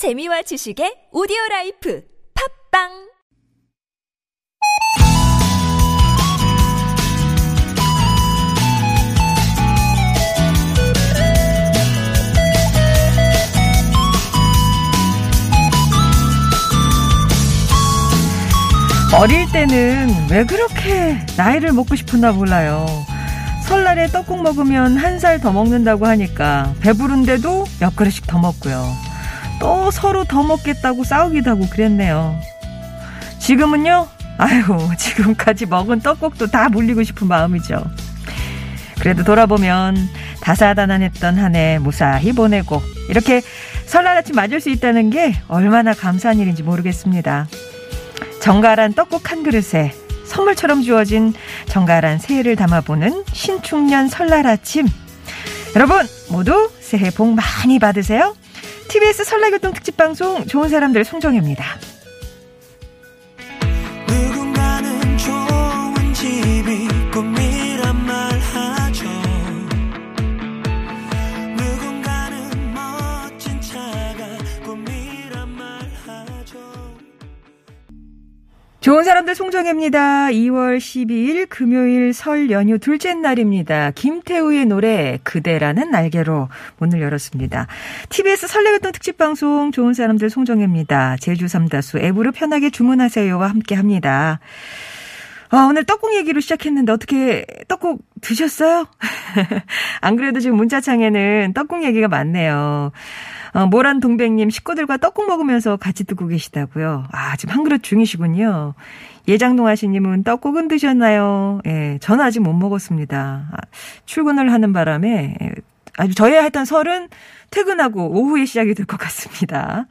재미와 지식의 오디오 life 팟빵 어릴 때는 왜 그렇게 나이를 먹고 싶었나 몰라요. 설날에 떡국 먹으면 한 살 더 먹는다고 하니까 배부른데도 몇 그릇씩 더 먹고요. 또 서로 더 먹겠다고 싸우기도 하고 그랬네요. 지금은요? 아유, 지금까지 먹은 떡국도 다 물리고 싶은 마음이죠. 그래도 돌아보면 다사다난했던 한 해 무사히 보내고 이렇게 설날 아침 맞을 수 있다는 게 얼마나 감사한 일인지 모르겠습니다. 정갈한 떡국 한 그릇에 선물처럼 주어진 정갈한 새해를 담아보는 신축년 설날 아침. 여러분 모두 새해 복 많이 받으세요. TBS 설날교통 특집 방송 좋은 사람들 송정혜입니다. 좋은 사람들 송정혜입니다. 2월 12일 금요일 설 연휴 둘째 날입니다. 김태우의 노래 그대라는 날개로 문을 열었습니다. TBS 설레교통 특집 방송 좋은 사람들 송정혜입니다. 제주 삼다수 앱으로 편하게 주문하세요와 함께 합니다. 아, 오늘 떡국 얘기로 시작했는데 어떻게 떡국 드셨어요? 안 그래도 지금 문자창에는 떡국 얘기가 많네요. 어, 모란 동백님 식구들과 떡국 먹으면서 같이 듣고 계시다고요. 아, 지금 한 그릇 중이시군요. 예장동 하시님은 떡국은 드셨나요? 예, 저는 아직 못 먹었습니다. 아, 출근을 하는 바람에 예, 아주 저희 하여튼 설은 퇴근하고 오후에 시작이 될 것 같습니다.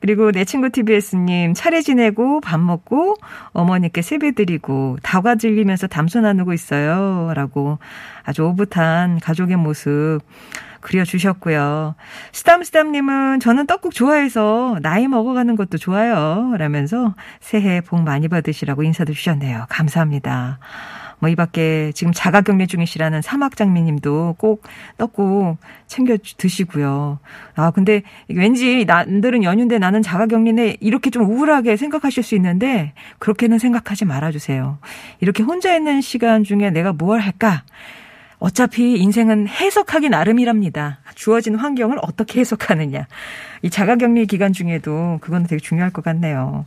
그리고 내 친구 TBS님 차례 지내고 밥 먹고 어머니께 세배 드리고 다과 즐기면서 담소 나누고 있어요. 라고 아주 오붓한 가족의 모습 그려주셨고요. 스담스담님은 저는 떡국 좋아해서 나이 먹어가는 것도 좋아요. 라면서 새해 복 많이 받으시라고 인사도 주셨네요. 감사합니다. 뭐, 이 밖에 지금 자가 격리 중이시라는 사막 장미님도 꼭 떡국 챙겨 드시고요. 아, 근데 왠지 남들은 연휴인데 나는 자가 격리네 이렇게 좀 우울하게 생각하실 수 있는데 그렇게는 생각하지 말아주세요. 이렇게 혼자 있는 시간 중에 내가 뭘 할까? 어차피 인생은 해석하기 나름이랍니다. 주어진 환경을 어떻게 해석하느냐. 이 자가격리 기간 중에도 그건 되게 중요할 것 같네요.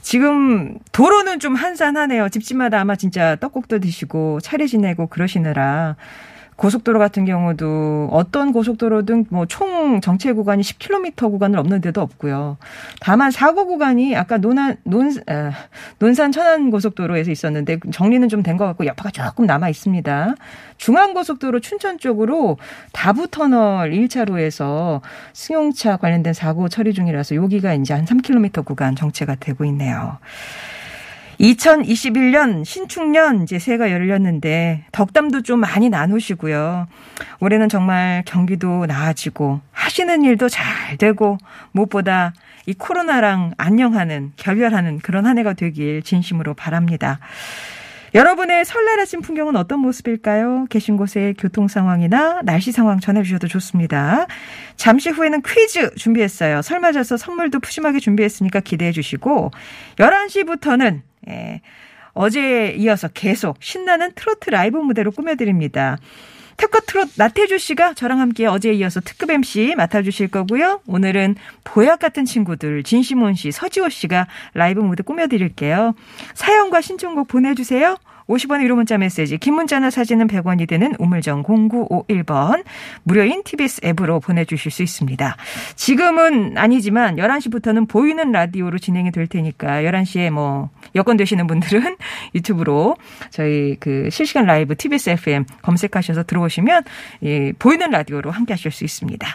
지금 도로는 좀 한산하네요. 집집마다 아마 진짜 떡국도 드시고 차례 지내고 그러시느라 고속도로 같은 경우도 어떤 고속도로든 뭐 총 정체 구간이 10km 구간을 넘는 데도 없고요. 다만 사고 구간이 아까 논안 논 아, 논산 천안 고속도로에서 있었는데 정리는 좀 된 것 같고 여파가 조금 남아 있습니다. 중앙 고속도로 춘천 쪽으로 다부 터널 1차로에서 승용차 관련된 사고 처리 중이라서 여기가 이제 한 3km 구간 정체가 되고 있네요. 2021년 신축년 이제 새해가 열렸는데 덕담도 좀 많이 나누시고요. 올해는 정말 경기도 나아지고 하시는 일도 잘 되고 무엇보다 이 코로나랑 안녕하는 결별하는 그런 한 해가 되길 진심으로 바랍니다. 여러분의 설날 아침 풍경은 어떤 모습일까요? 계신 곳의 교통 상황이나 날씨 상황 전해주셔도 좋습니다. 잠시 후에는 퀴즈 준비했어요. 설 맞아서 선물도 푸짐하게 준비했으니까 기대해 주시고 11시부터는 예, 어제에 이어서 계속 신나는 트로트 라이브 무대로 꾸며드립니다. 특급 트롯 나태주 씨가 저랑 함께 어제에 이어서 특급 MC 맡아주실 거고요. 오늘은 보약 같은 친구들 진시몬 씨, 서지오 씨가 라이브 무대 꾸며드릴게요. 사연과 신청곡 보내주세요. 50원의 유료 문자 메시지, 긴 문자나 사진은 100원이 되는 우물정 0951번, 무료인 TBS 앱으로 보내주실 수 있습니다. 지금은 아니지만 11시부터는 보이는 라디오로 진행이 될 테니까 11시에 뭐 여건 되시는 분들은 유튜브로 저희 그 실시간 라이브 TBS FM 검색하셔서 들어오시면 예, 보이는 라디오로 함께 하실 수 있습니다.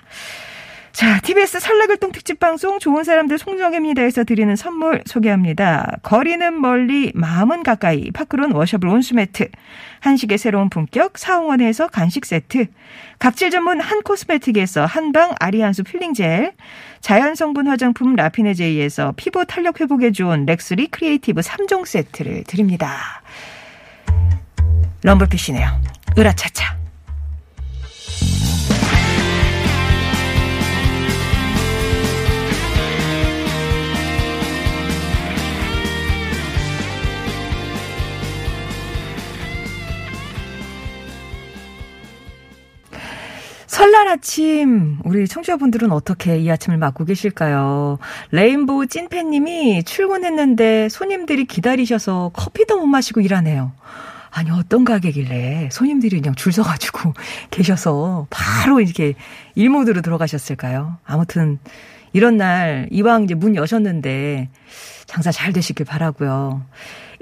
자, TBS 설날글동 특집 방송 좋은 사람들 송정혜입니다에서 드리는 선물 소개합니다. 거리는 멀리 마음은 가까이. 파크론 워셔블 온수매트. 한식의 새로운 품격 사옹원에서 간식 세트. 각질 전문 한 코스메틱에서 한방 아리안수 필링 젤 자연 성분 화장품 라피네제이에서 피부 탄력 회복에 좋은 렉스리 크리에이티브 3종 세트를 드립니다. 럼블피시네요. 으라차차. 설날 아침 우리 청취자분들은 어떻게 이 아침을 맞고 계실까요? 레인보우 찐팬님이 출근했는데 손님들이 기다리셔서 커피도 못 마시고 일하네요. 아니 어떤 가게길래 손님들이 그냥 줄 서가지고 계셔서 바로 이렇게 일모드로 들어가셨을까요? 아무튼 이런 날 이왕 이제 문 여셨는데 장사 잘 되시길 바라고요.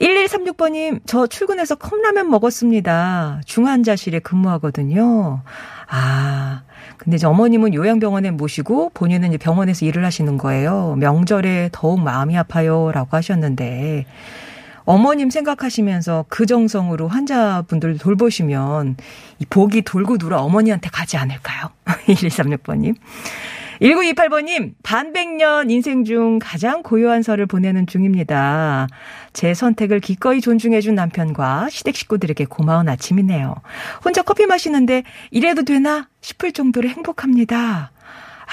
1136번님, 저 출근해서 컵라면 먹었습니다. 중환자실에 근무하거든요. 아, 근데 이제 어머님은 요양병원에 모시고 본인은 이제 병원에서 일을 하시는 거예요. 명절에 더욱 마음이 아파요. 라고 하셨는데, 어머님 생각하시면서 그 정성으로 환자분들 돌보시면 이 복이 돌고 돌아 어머니한테 가지 않을까요? 1136번님. 1928번님, 반백년 인생 중 가장 고요한 설을 보내는 중입니다. 제 선택을 기꺼이 존중해준 남편과 시댁 식구들에게 고마운 아침이네요. 혼자 커피 마시는데 이래도 되나 싶을 정도로 행복합니다.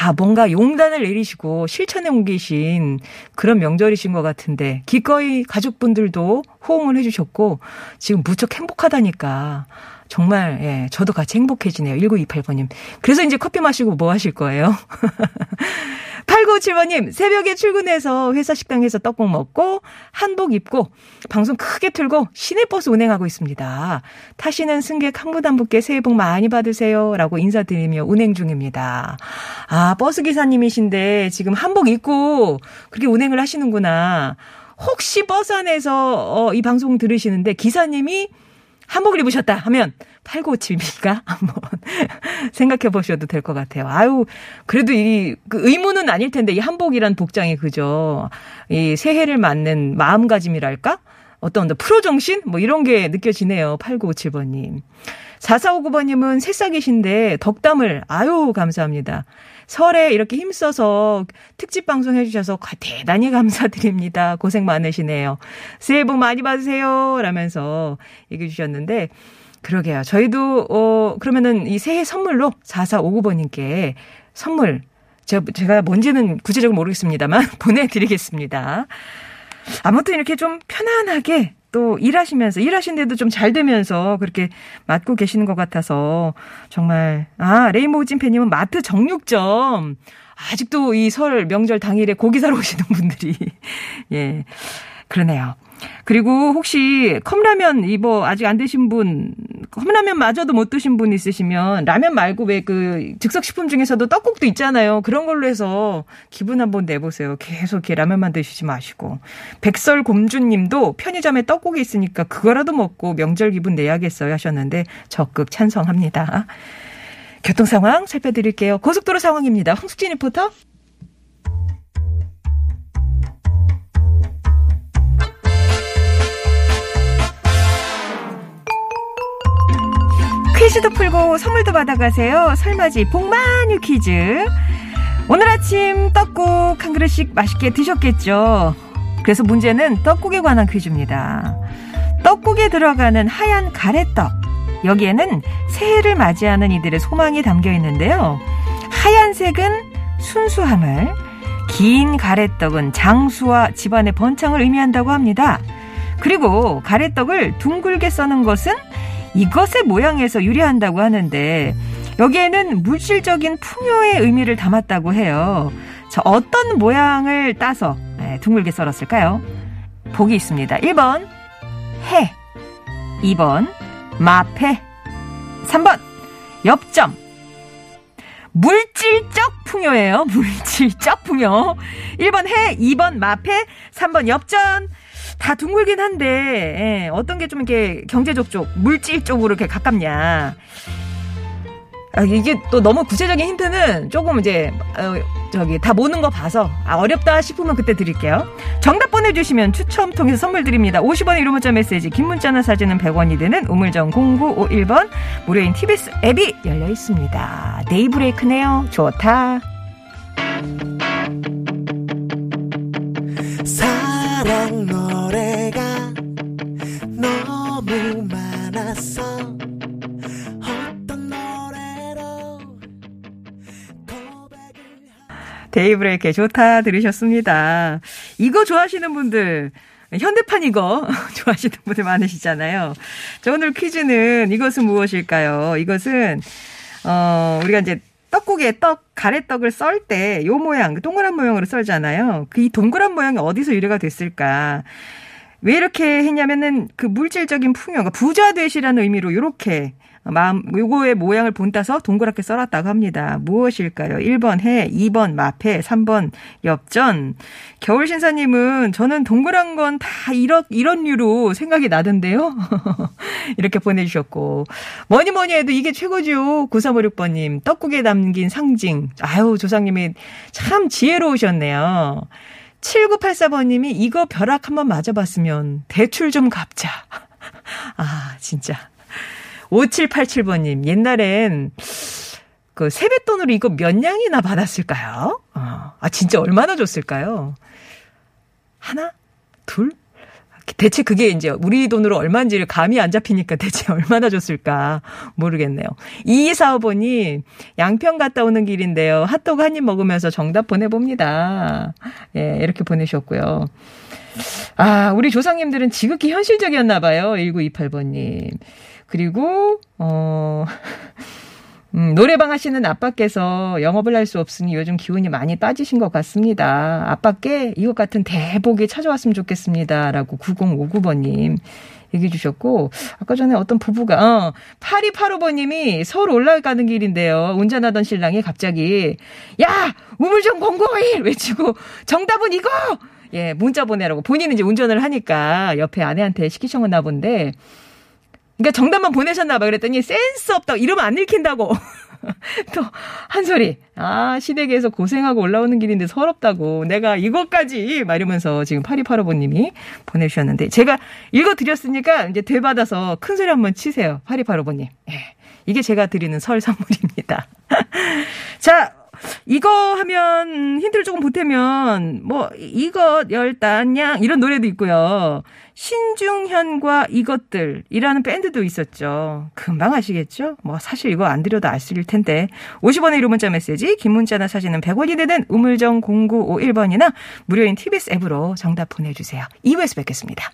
아, 뭔가 용단을 내리시고 실천에 옮기신 그런 명절이신 것 같은데, 기꺼이 가족분들도 호응을 해주셨고, 지금 무척 행복하다니까. 정말, 예, 저도 같이 행복해지네요. 1928번님. 그래서 이제 커피 마시고 뭐 하실 거예요? 8957번님, 새벽에 출근해서 회사 식당에서 떡국 먹고, 한복 입고, 방송 크게 틀고, 시내버스 운행하고 있습니다. 타시는 승객 한 분 한 분께 새해 복 많이 받으세요. 라고 인사드리며 운행 중입니다. 아, 버스 기사님이신데, 지금 한복 입고, 그렇게 운행을 하시는구나. 혹시 버스 안에서, 어, 이 방송 들으시는데, 기사님이 한복을 입으셨다 하면 8957B가 한번 생각해 보셔도 될 것 같아요. 아유, 그래도 이, 그 의무는 아닐 텐데, 이 한복이란 복장이 그죠. 이 새해를 맞는 마음가짐이랄까? 어떤 프로 정신? 뭐 이런 게 느껴지네요. 8957번님. 4459번님은 새싹이신데 덕담을, 아유, 감사합니다. 설에 이렇게 힘써서 특집 방송 해주셔서 대단히 감사드립니다. 고생 많으시네요. 새해 복 많이 받으세요. 라면서 얘기해 주셨는데, 그러게요. 저희도, 어, 그러면은 이 새해 선물로 4459번님께 선물, 제가, 제가 뭔지는 구체적으로 모르겠습니다만 보내드리겠습니다. 아무튼 이렇게 좀 편안하게 또 일하시면서 일하신데도 좀 잘 되면서 그렇게 맡고 계시는 것 같아서 정말 아 레인보우 찐팬님은 마트 정육점. 아직도 이 설 명절 당일에 고기 사러 오시는 분들이. 예 그러네요. 그리고 혹시 컵라면 이거 아직 안 드신 분 컵라면 마저도 못 드신 분 있으시면 라면 말고 왜 그 즉석 식품 중에서도 떡국도 있잖아요. 그런 걸로 해서 기분 한번 내보세요. 계속 이렇게 라면만 드시지 마시고 백설 곰주님도 편의점에 떡국이 있으니까 그거라도 먹고 명절 기분 내야겠어요 하셨는데 적극 찬성합니다. 교통 상황 살펴드릴게요. 고속도로 상황입니다. 홍숙진 리포터. 퀴즈도 풀고 선물도 받아가세요. 설맞이 복만유 퀴즈. 오늘 아침 떡국 한 그릇씩 맛있게 드셨겠죠? 그래서 문제는 떡국에 관한 퀴즈입니다. 떡국에 들어가는 하얀 가래떡. 여기에는 새해를 맞이하는 이들의 소망이 담겨 있는데요. 하얀색은 순수함을, 긴 가래떡은 장수와 집안의 번창을 의미한다고 합니다. 그리고 가래떡을 둥글게 써는 것은 이것의 모양에서 유래한다고 하는데 여기에는 물질적인 풍요의 의미를 담았다고 해요. 자, 어떤 모양을 따서 네, 둥글게 썰었을까요? 보기 있습니다. 1번 해 2번 마패 3번 엽점 물질적 풍요예요. 물질적 풍요. 1번 해, 2번 마패, 3번 엽전. 다 둥글긴 한데 예, 어떤 게 좀 이렇게 경제적 쪽, 물질 쪽으로 이렇게 가깝냐. 아, 이게 또 너무 구체적인 힌트는 조금 이제 어, 저기 다 모는 거 봐서 아, 어렵다 싶으면 그때 드릴게요. 정답 보내주시면 추첨 통해서 선물 드립니다. 50원의 유료 문자 메시지 긴 문자나 사진은 100원이 되는 우물정 0951번 무료인 TBS 앱이 열려 있습니다. 데이브레이크네요. 좋다. 데이브레이크의 좋다 들으셨습니다. 이거 좋아하시는 분들, 현대판 이거 좋아하시는 분들 많으시잖아요. 자, 오늘 퀴즈는 이것은 무엇일까요? 이것은, 어, 우리가 이제 떡국에 떡, 가래떡을 썰 때 요 모양, 그 동그란 모양으로 썰잖아요. 그 이 동그란 모양이 어디서 유래가 됐을까? 왜 이렇게 했냐면은 그 물질적인 풍요, 그러니까 부자 되시라는 의미로 요렇게 마음, 요거의 모양을 본따서 동그랗게 썰었다고 합니다. 무엇일까요? 1번 해, 2번 마패, 3번 엽전. 겨울 신사님은 저는 동그란 건 다 이런, 이런 류로 생각이 나던데요. 이렇게 보내주셨고. 뭐니 뭐니 해도 이게 최고죠. 9356번님. 떡국에 담긴 상징. 아유, 조상님이 참 지혜로우셨네요. 7984번님이 이거 벼락 한번 맞아봤으면 대출 좀 갚자. 아, 진짜. 5787번님, 옛날엔 그 세뱃돈으로 이거 몇 냥이나 받았을까요? 어. 아, 진짜 얼마나 줬을까요? 하나? 둘? 대체 그게 이제 우리 돈으로 얼마인지를 감이 안 잡히니까 대체 얼마나 줬을까 모르겠네요. 2245번이 양평 갔다 오는 길인데요. 핫도그 한 입 먹으면서 정답 보내봅니다. 예, 이렇게 보내셨고요. 아, 우리 조상님들은 지극히 현실적이었나 봐요. 1928번님. 그리고 어 음, 노래방 하시는 아빠께서 영업을 할 수 없으니 요즘 기운이 많이 빠지신 것 같습니다. 아빠께 이것 같은 대복이 찾아왔으면 좋겠습니다. 라고 9059번님 얘기해 주셨고, 아까 전에 어떤 부부가, 어, 8285번님이 서울 올라가는 길인데요. 운전하던 신랑이 갑자기, 야! 우물정 001! 외치고, 정답은 이거! 예, 문자 보내라고. 본인은 이제 운전을 하니까 옆에 아내한테 시키셨나 본데, 그러니까 정답만 보내셨나 봐. 그랬더니 센스 없다고 이러면 안 읽힌다고. 또 한 소리. 아, 시댁에서 고생하고 올라오는 길인데 서럽다고. 내가 이것까지 막 이러면서 지금 8285번님이 보내 주셨는데 제가 읽어 드렸으니까 이제 되받아서 큰 소리 한번 치세요. 8285번님. 예. 이게 제가 드리는 설 선물입니다. 자, 이거 하면 힌트를 조금 보태면 뭐 이것 열단양 이런 노래도 있고요. 신중현과 이것들이라는 밴드도 있었죠. 금방 아시겠죠? 뭐 사실 이거 안 드려도 아실 텐데 50원의 1호 문자 메시지 긴 문자나 사진은 100원이 되는 우물정 0951번이나 무료인 TBS 앱으로 정답 보내주세요. 2부에서 뵙겠습니다.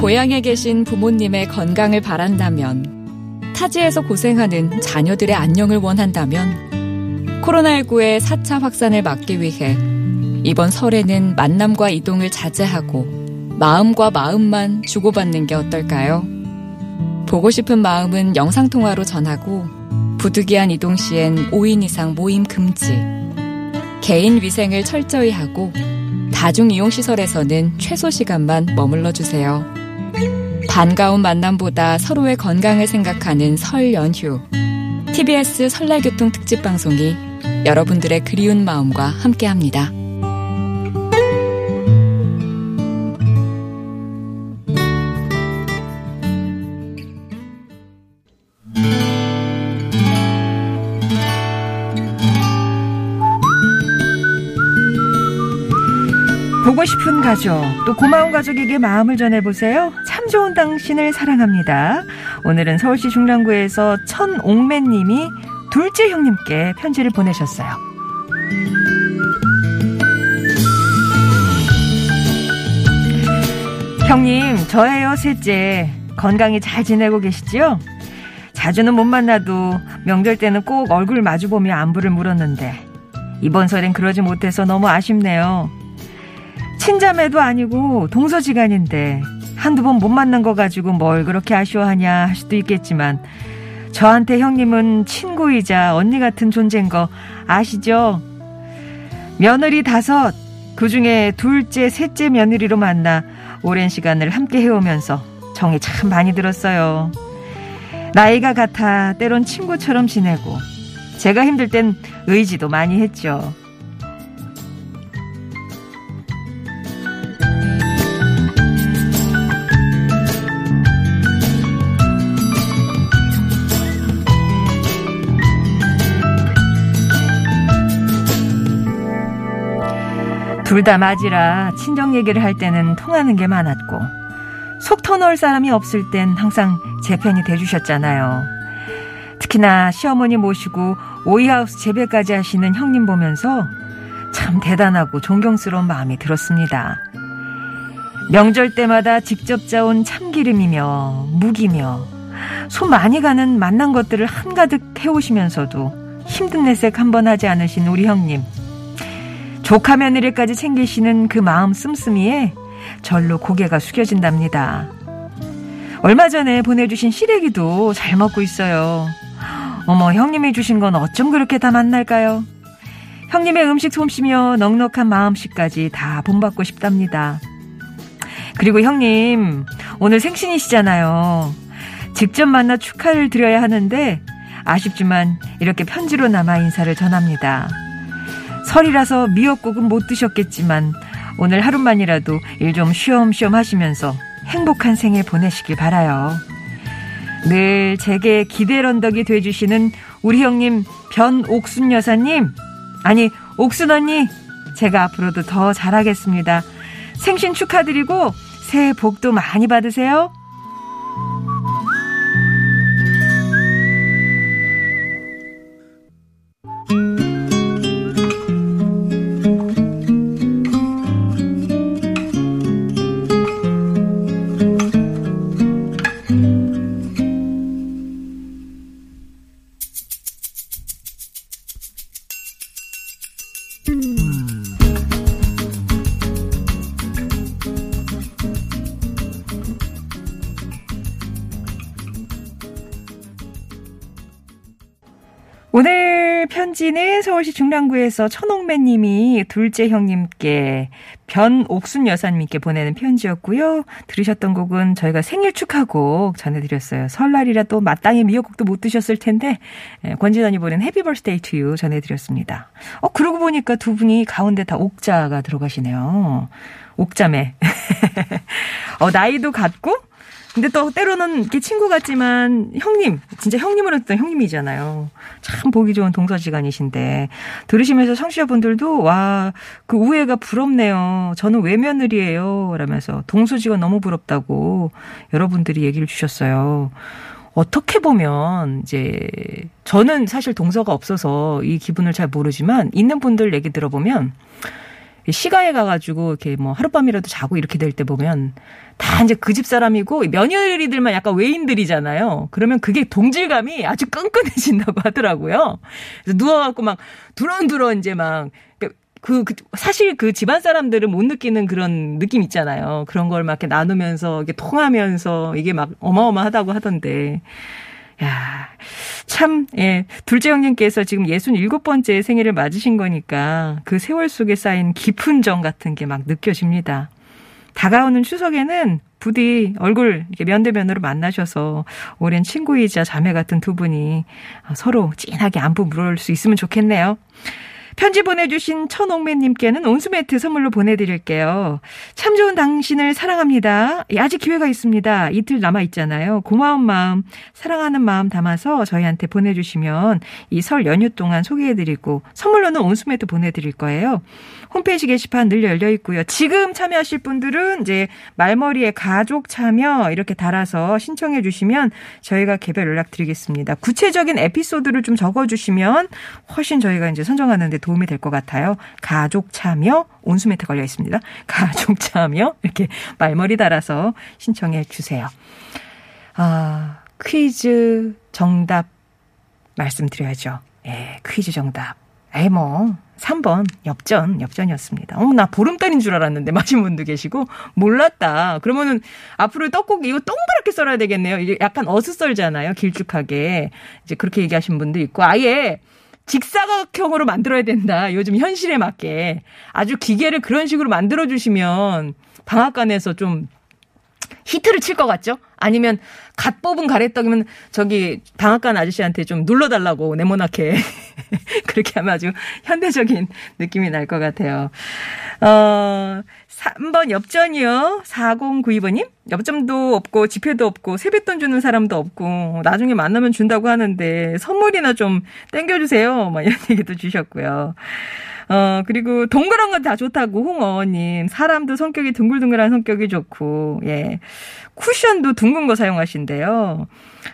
고향에 계신 부모님의 건강을 바란다면 타지에서 고생하는 자녀들의 안녕을 원한다면 코로나19의 4차 확산을 막기 위해 이번 설에는 만남과 이동을 자제하고 마음과 마음만 주고받는 게 어떨까요? 보고 싶은 마음은 영상통화로 전하고 부득이한 이동 시엔 5인 이상 모임 금지. 개인 위생을 철저히 하고 다중 이용 시설에서는 최소 시간만 머물러 주세요. 반가운 만남보다 서로의 건강을 생각하는 설 연휴. TBS 설날 교통 특집 방송이 여러분들의 그리운 마음과 함께합니다. 보고 싶은 가족, 또 고마운 가족에게 마음을 전해보세요. 참 좋은 당신을 사랑합니다. 오늘은 서울시 중랑구에서 천옥매님이 둘째 형님께 편지를 보내셨어요. 형님, 저예요, 셋째. 건강히 잘 지내고 계시지요? 자주는 못 만나도 명절 때는 꼭 얼굴 마주보며 안부를 물었는데 이번 설엔 그러지 못해서 너무 아쉽네요. 친자매도 아니고 동서지간인데 한두 번 못 만난 거 가지고 뭘 그렇게 아쉬워하냐 할 수도 있겠지만 저한테 형님은 친구이자 언니 같은 존재인 거 아시죠? 며느리 다섯, 그 중에 둘째, 셋째 며느리로 만나 오랜 시간을 함께 해오면서 정이 참 많이 들었어요. 나이가 같아 때론 친구처럼 지내고 제가 힘들 땐 의지도 많이 했죠. 둘 다 맞이라 친정 얘기를 할 때는 통하는 게 많았고 속 터놓을 사람이 없을 땐 항상 제 편이 돼주셨잖아요. 특히나 시어머니 모시고 오이하우스 재배까지 하시는 형님 보면서 참 대단하고 존경스러운 마음이 들었습니다. 명절 때마다 직접 짜온 참기름이며 묵이며 손 많이 가는 만난 것들을 한가득 해오시면서도 힘든 내색 한 번 하지 않으신 우리 형님. 조카 며느리까지 챙기시는 그 마음 씀씀이에 절로 고개가 숙여진답니다. 얼마 전에 보내주신 시래기도 잘 먹고 있어요. 어머, 형님이 주신 건 어쩜 그렇게 다 맛날까요? 형님의 음식 솜씨며 넉넉한 마음씨까지 다 본받고 싶답니다. 그리고 형님, 오늘 생신이시잖아요. 직접 만나 축하를 드려야 하는데, 아쉽지만 이렇게 편지로 남아 인사를 전합니다. 설이라서 미역국은 못 드셨겠지만, 오늘 하루만이라도 일 좀 쉬엄쉬엄 하시면서 행복한 생일 보내시길 바라요. 늘 제게 기대 언덕이 돼주시는 우리 형님 변옥순 여사님, 아니 옥순 언니, 제가 앞으로도 더 잘하겠습니다. 생신 축하드리고 새해 복도 많이 받으세요. 서울시 중랑구에서 천옥매님이 둘째 형님께 변옥순 여사님께 보내는 편지였고요. 들으셨던 곡은 저희가 생일 축하곡 전해드렸어요. 설날이라 또 마땅히 미역국도 못 드셨을 텐데 예, 권진원이 보낸 Happy Birthday to You 전해드렸습니다. 어 그러고 보니까 두 분이 가운데 다 옥자가 들어가시네요. 옥자매. 어 나이도 같고 근데 또 때로는 이렇게 친구 같지만 형님, 진짜 형님으로 했던 형님이잖아요. 참 보기 좋은 동서지간이신데 들으시면서 청취자분들도 와, 그 우애가 부럽네요. 저는 외며느리예요. 라면서 동서지간 너무 부럽다고 여러분들이 얘기를 주셨어요. 어떻게 보면 이제 저는 사실 동서가 없어서 이 기분을 잘 모르지만 있는 분들 얘기 들어보면 시가에 가가지고 이렇게 뭐 하룻밤이라도 자고 이렇게 될 때 보면 다 이제 그 집 사람이고 며느리들만 약간 외인들이잖아요. 그러면 그게 동질감이 아주 끈끈해진다고 하더라고요. 그래서 누워갖고 막 두런두런 이제 막 그, 그, 사실 그 집안 사람들은 못 느끼는 그런 느낌 있잖아요. 그런 걸 막 이렇게 나누면서, 이게 통하면서, 이게 막 어마어마하다고 하던데. 야, 참, 예. 둘째 형님께서 지금 67번째 생일을 맞으신 거니까 그 세월 속에 쌓인 깊은 정 같은 게 막 느껴집니다. 다가오는 추석에는 부디 얼굴 면대면으로 만나셔서 오랜 친구이자 자매 같은 두 분이 서로 찐하게 안부 물을 수 있으면 좋겠네요. 편지 보내주신 천옥매님께는 온수매트 선물로 보내드릴게요. 참 좋은 당신을 사랑합니다. 아직 기회가 있습니다. 이틀 남아있잖아요. 고마운 마음, 사랑하는 마음 담아서 저희한테 보내주시면 이 설 연휴 동안 소개해드리고 선물로는 온수매트 보내드릴 거예요. 홈페이지 게시판 늘 열려 있고요. 지금 참여하실 분들은 이제 말머리에 가족 참여 이렇게 달아서 신청해 주시면 저희가 개별 연락 드리겠습니다. 구체적인 에피소드를 좀 적어 주시면 훨씬 저희가 이제 선정하는 데 도움이 될 것 같아요. 가족 참여 온수매트 걸려 있습니다. 가족 참여 이렇게 말머리 달아서 신청해 주세요. 아, 퀴즈 정답 말씀드려야죠. 예, 퀴즈 정답. 에이, 뭐, 3번, 엽전, 엽전이었습니다. 어머, 나 보름달인 줄 알았는데, 마신 분도 계시고, 몰랐다. 그러면은, 앞으로 떡국 이거 동그랗게 썰어야 되겠네요. 이게 약간 어슷썰잖아요. 길쭉하게. 이제 그렇게 얘기하신 분도 있고, 아예, 직사각형으로 만들어야 된다. 요즘 현실에 맞게. 아주 기계를 그런 식으로 만들어 주시면, 방앗간에서 좀, 히트를 칠 것 같죠? 아니면 갓 뽑은 가래떡이면 저기 방앗간 아저씨한테 좀 눌러달라고 네모나게 그렇게 하면 아주 현대적인 느낌이 날 것 같아요. 어, 3번 엽전이요. 4092번님? 엽점도 없고 지폐도 없고 세뱃돈 주는 사람도 없고 나중에 만나면 준다고 하는데 선물이나 좀 땡겨주세요. 막 이런 얘기도 주셨고요. 어, 그리고 동그란 건 다 좋다고, 홍어님. 사람도 성격이 둥글둥글한 성격이 좋고, 예. 쿠션도 둥근 거 사용하신대요.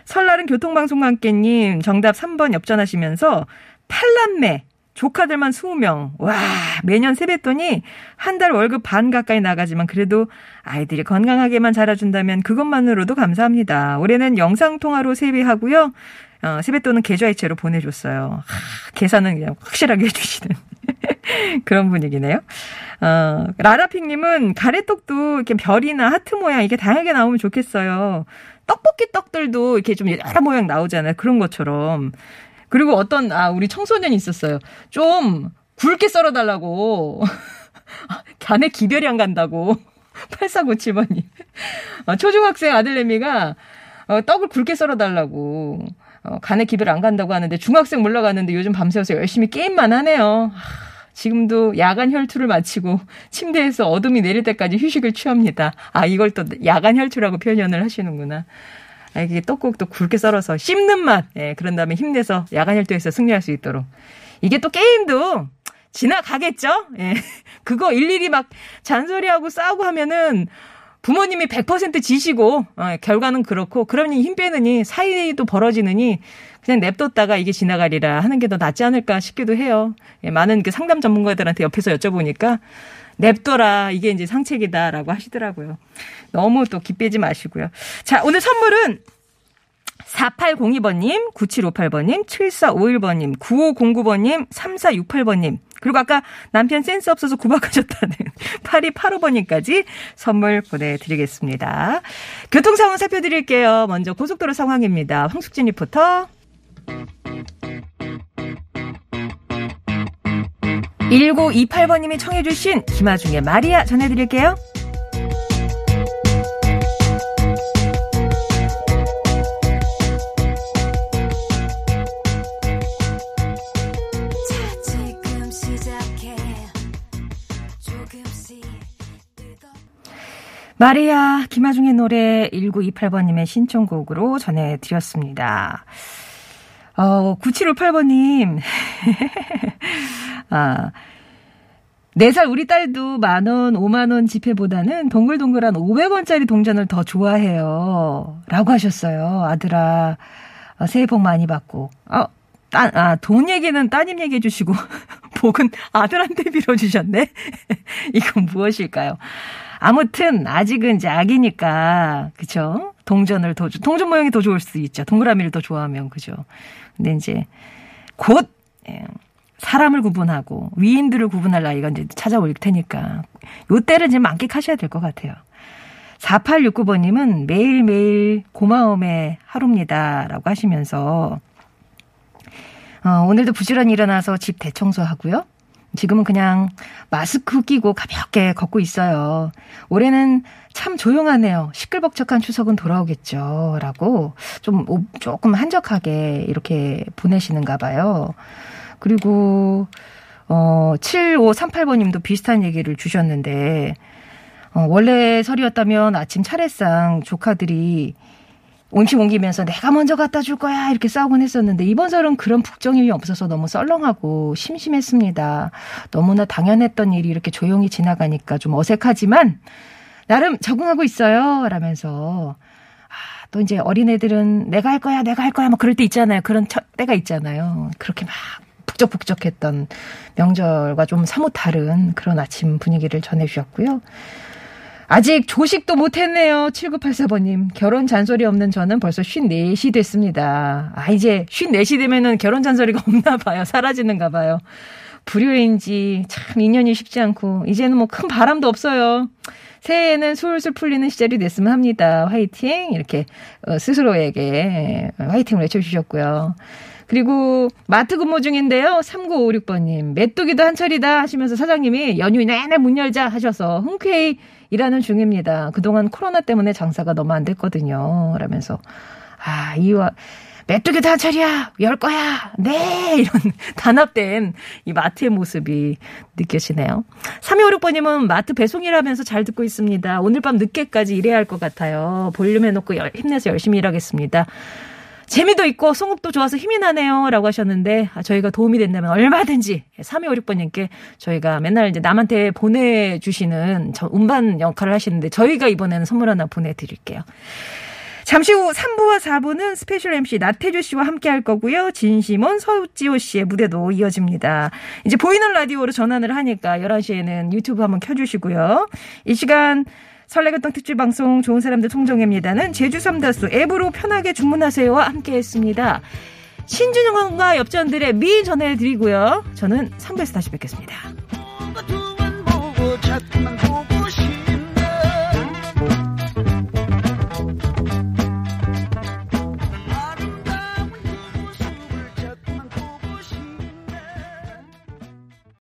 설날은 교통방송과 함께님, 정답 3번 엽전하시면서, 팔남매, 조카들만 20명. 와, 매년 세뱃돈이 한 달 월급 반 가까이 나가지만 그래도 아이들이 건강하게만 자라준다면 그것만으로도 감사합니다. 올해는 영상통화로 세배하고요. 어, 세뱃돈은 계좌이체로 보내줬어요. 하, 계산은 그냥 확실하게 해주시는 그런 분위기네요. 어, 라라핑님은 가래떡도 이렇게 별이나 하트 모양 이렇게 다양하게 나오면 좋겠어요. 떡볶이 떡들도 이렇게 좀 여러 모양 나오잖아요. 그런 것처럼. 그리고 어떤, 아, 우리 청소년이 있었어요. 좀 굵게 썰어달라고. 간에 기별이 안 간다고. 8497번이. 어, 초중학생 아들내미가 어, 떡을 굵게 썰어달라고. 어, 간에 기별 안 간다고 하는데 중학생 몰라가는데 요즘 밤새워서 열심히 게임만 하네요. 하, 지금도 야간 혈투를 마치고 침대에서 어둠이 내릴 때까지 휴식을 취합니다. 아, 이걸 또 야간 혈투라고 표현을 하시는구나. 아, 이게 떡국도 굵게 썰어서 씹는 맛. 예, 그런 다음에 힘내서 야간 혈투에서 승리할 수 있도록. 이게 또 게임도 지나가겠죠? 예. 그거 일일이 막 잔소리하고 싸우고 하면은 부모님이 100% 지시고, 어, 결과는 그렇고, 그러니 힘 빼느니, 사이도 벌어지느니, 그냥 냅뒀다가 이게 지나가리라 하는 게 더 낫지 않을까 싶기도 해요. 예, 많은 그 상담 전문가들한테 옆에서 여쭤보니까, 냅둬라. 이게 이제 상책이다라고 하시더라고요. 너무 또 기빼지 마시고요. 자, 오늘 선물은 4802번님, 9758번님, 7451번님, 9509번님, 3468번님, 그리고 아까 남편 센스 없어서 구박하셨다는 8285번님까지 선물 보내드리겠습니다. 교통 상황 살펴드릴게요. 먼저 고속도로 상황입니다. 황숙진 리포터. 1928번님이 청해주신 김아중의 마리아 전해드릴게요. 마리아 김아중의 노래 1928번님의 신청곡으로 전해드렸습니다. 어, 9758번님. 아, 4살 우리 딸도 만원, 5만원 지폐보다는 동글동글한 500원짜리 동전을 더 좋아해요. 라고 하셨어요. 아들아, 어, 새해 복 많이 받고. 어, 따, 아, 돈 얘기는 따님 얘기해 주시고, 복은 아들한테 빌어주셨네? 이건 무엇일까요? 아무튼, 아직은 이제 아기니까, 그쵸? 동전을 더, 주- 동전 모양이 더 좋을 수 있죠. 동그라미를 더 좋아하면, 그죠? 근데 이제, 곧, 예, 사람을 구분하고, 위인들을 구분할 나이가 이제 찾아올 테니까, 요 때를 이제 만끽하셔야 될 것 같아요. 4869번님은 매일매일 고마움의 하루입니다. 라고 하시면서, 어, 오늘도 부지런히 일어나서 집 대청소하고요. 지금은 그냥 마스크 끼고 가볍게 걷고 있어요. 올해는 참 조용하네요. 시끌벅적한 추석은 돌아오겠죠. 라고 좀, 오- 조금 한적하게 이렇게 보내시는가 봐요. 그리고, 어, 7538번 님도 비슷한 얘기를 주셨는데, 어, 원래 설이었다면 아침 차례상 조카들이 온치 옮기면서 내가 먼저 갖다 줄 거야 이렇게 싸우곤 했었는데 이번 설은 그런 북정임이 없어서 너무 썰렁하고 심심했습니다. 너무나 당연했던 일이 이렇게 조용히 지나가니까 좀 어색하지만 나름 적응하고 있어요. 라면서 아, 또 이제 어린애들은 내가 할 거야, 내가 할 거야, 뭐 그럴 때 있잖아요. 그런 처- 때가 있잖아요. 그렇게 막 북적북적했던 명절과 좀 사뭇 다른 그런 아침 분위기를 전해주셨고요. 아직 조식도 못했네요. 7984번님. 결혼 잔소리 없는 저는 벌써 54시 됐습니다. 아, 이제 54시 되면은 결혼 잔소리가 없나 봐요. 사라지는가 봐요. 불효인지 참 인연이 쉽지 않고, 이제는 뭐 큰 바람도 없어요. 새해에는 술술 풀리는 시절이 됐으면 합니다. 화이팅! 이렇게 어, 스스로에게 화이팅을 외쳐주셨고요. 그리고 마트 근무 중인데요. 3956번님. 메뚜기도 한철이다 하시면서 사장님이 연휴 내내 문 열자 하셔서 흔쾌히 일하는 중입니다. 그동안 코로나 때문에 장사가 너무 안 됐거든요. 라면서 아, 이와 메뚜기도 한철이야. 열 거야. 네. 이런 단합된 이 마트의 모습이 느껴지네요. 3256번님은 마트 배송일하면서 잘 듣고 있습니다. 오늘 밤 늦게까지 일해야 할 것 같아요. 볼륨 해놓고 열- 힘내서 열심히 일하겠습니다. 재미도 있고 송업도 좋아서 힘이 나네요. 라고 하셨는데 아, 저희가 도움이 된다면 얼마든지 3256번님께 저희가 맨날 이제 남한테 보내주시는 저 운반 역할을 하시는데 저희가 이번에는 선물 하나 보내드릴게요. 잠시 후 3부와 4부는 special MC 나태주 씨와 함께 할 거고요. 진시몬 서지오 씨의 무대도 이어집니다. 이제 보이는 라디오로 전환을 하니까 11시에는 유튜브 한번 켜주시고요. 이 시간 설레겠던 특집 방송 좋은 사람들 통정입니다는 제주 삼다수 앱으로 편하게 주문하세요와 함께 했습니다. 신준영과 엽전들의 미 전해드리고요. 저는 3부에서 다시 뵙겠습니다.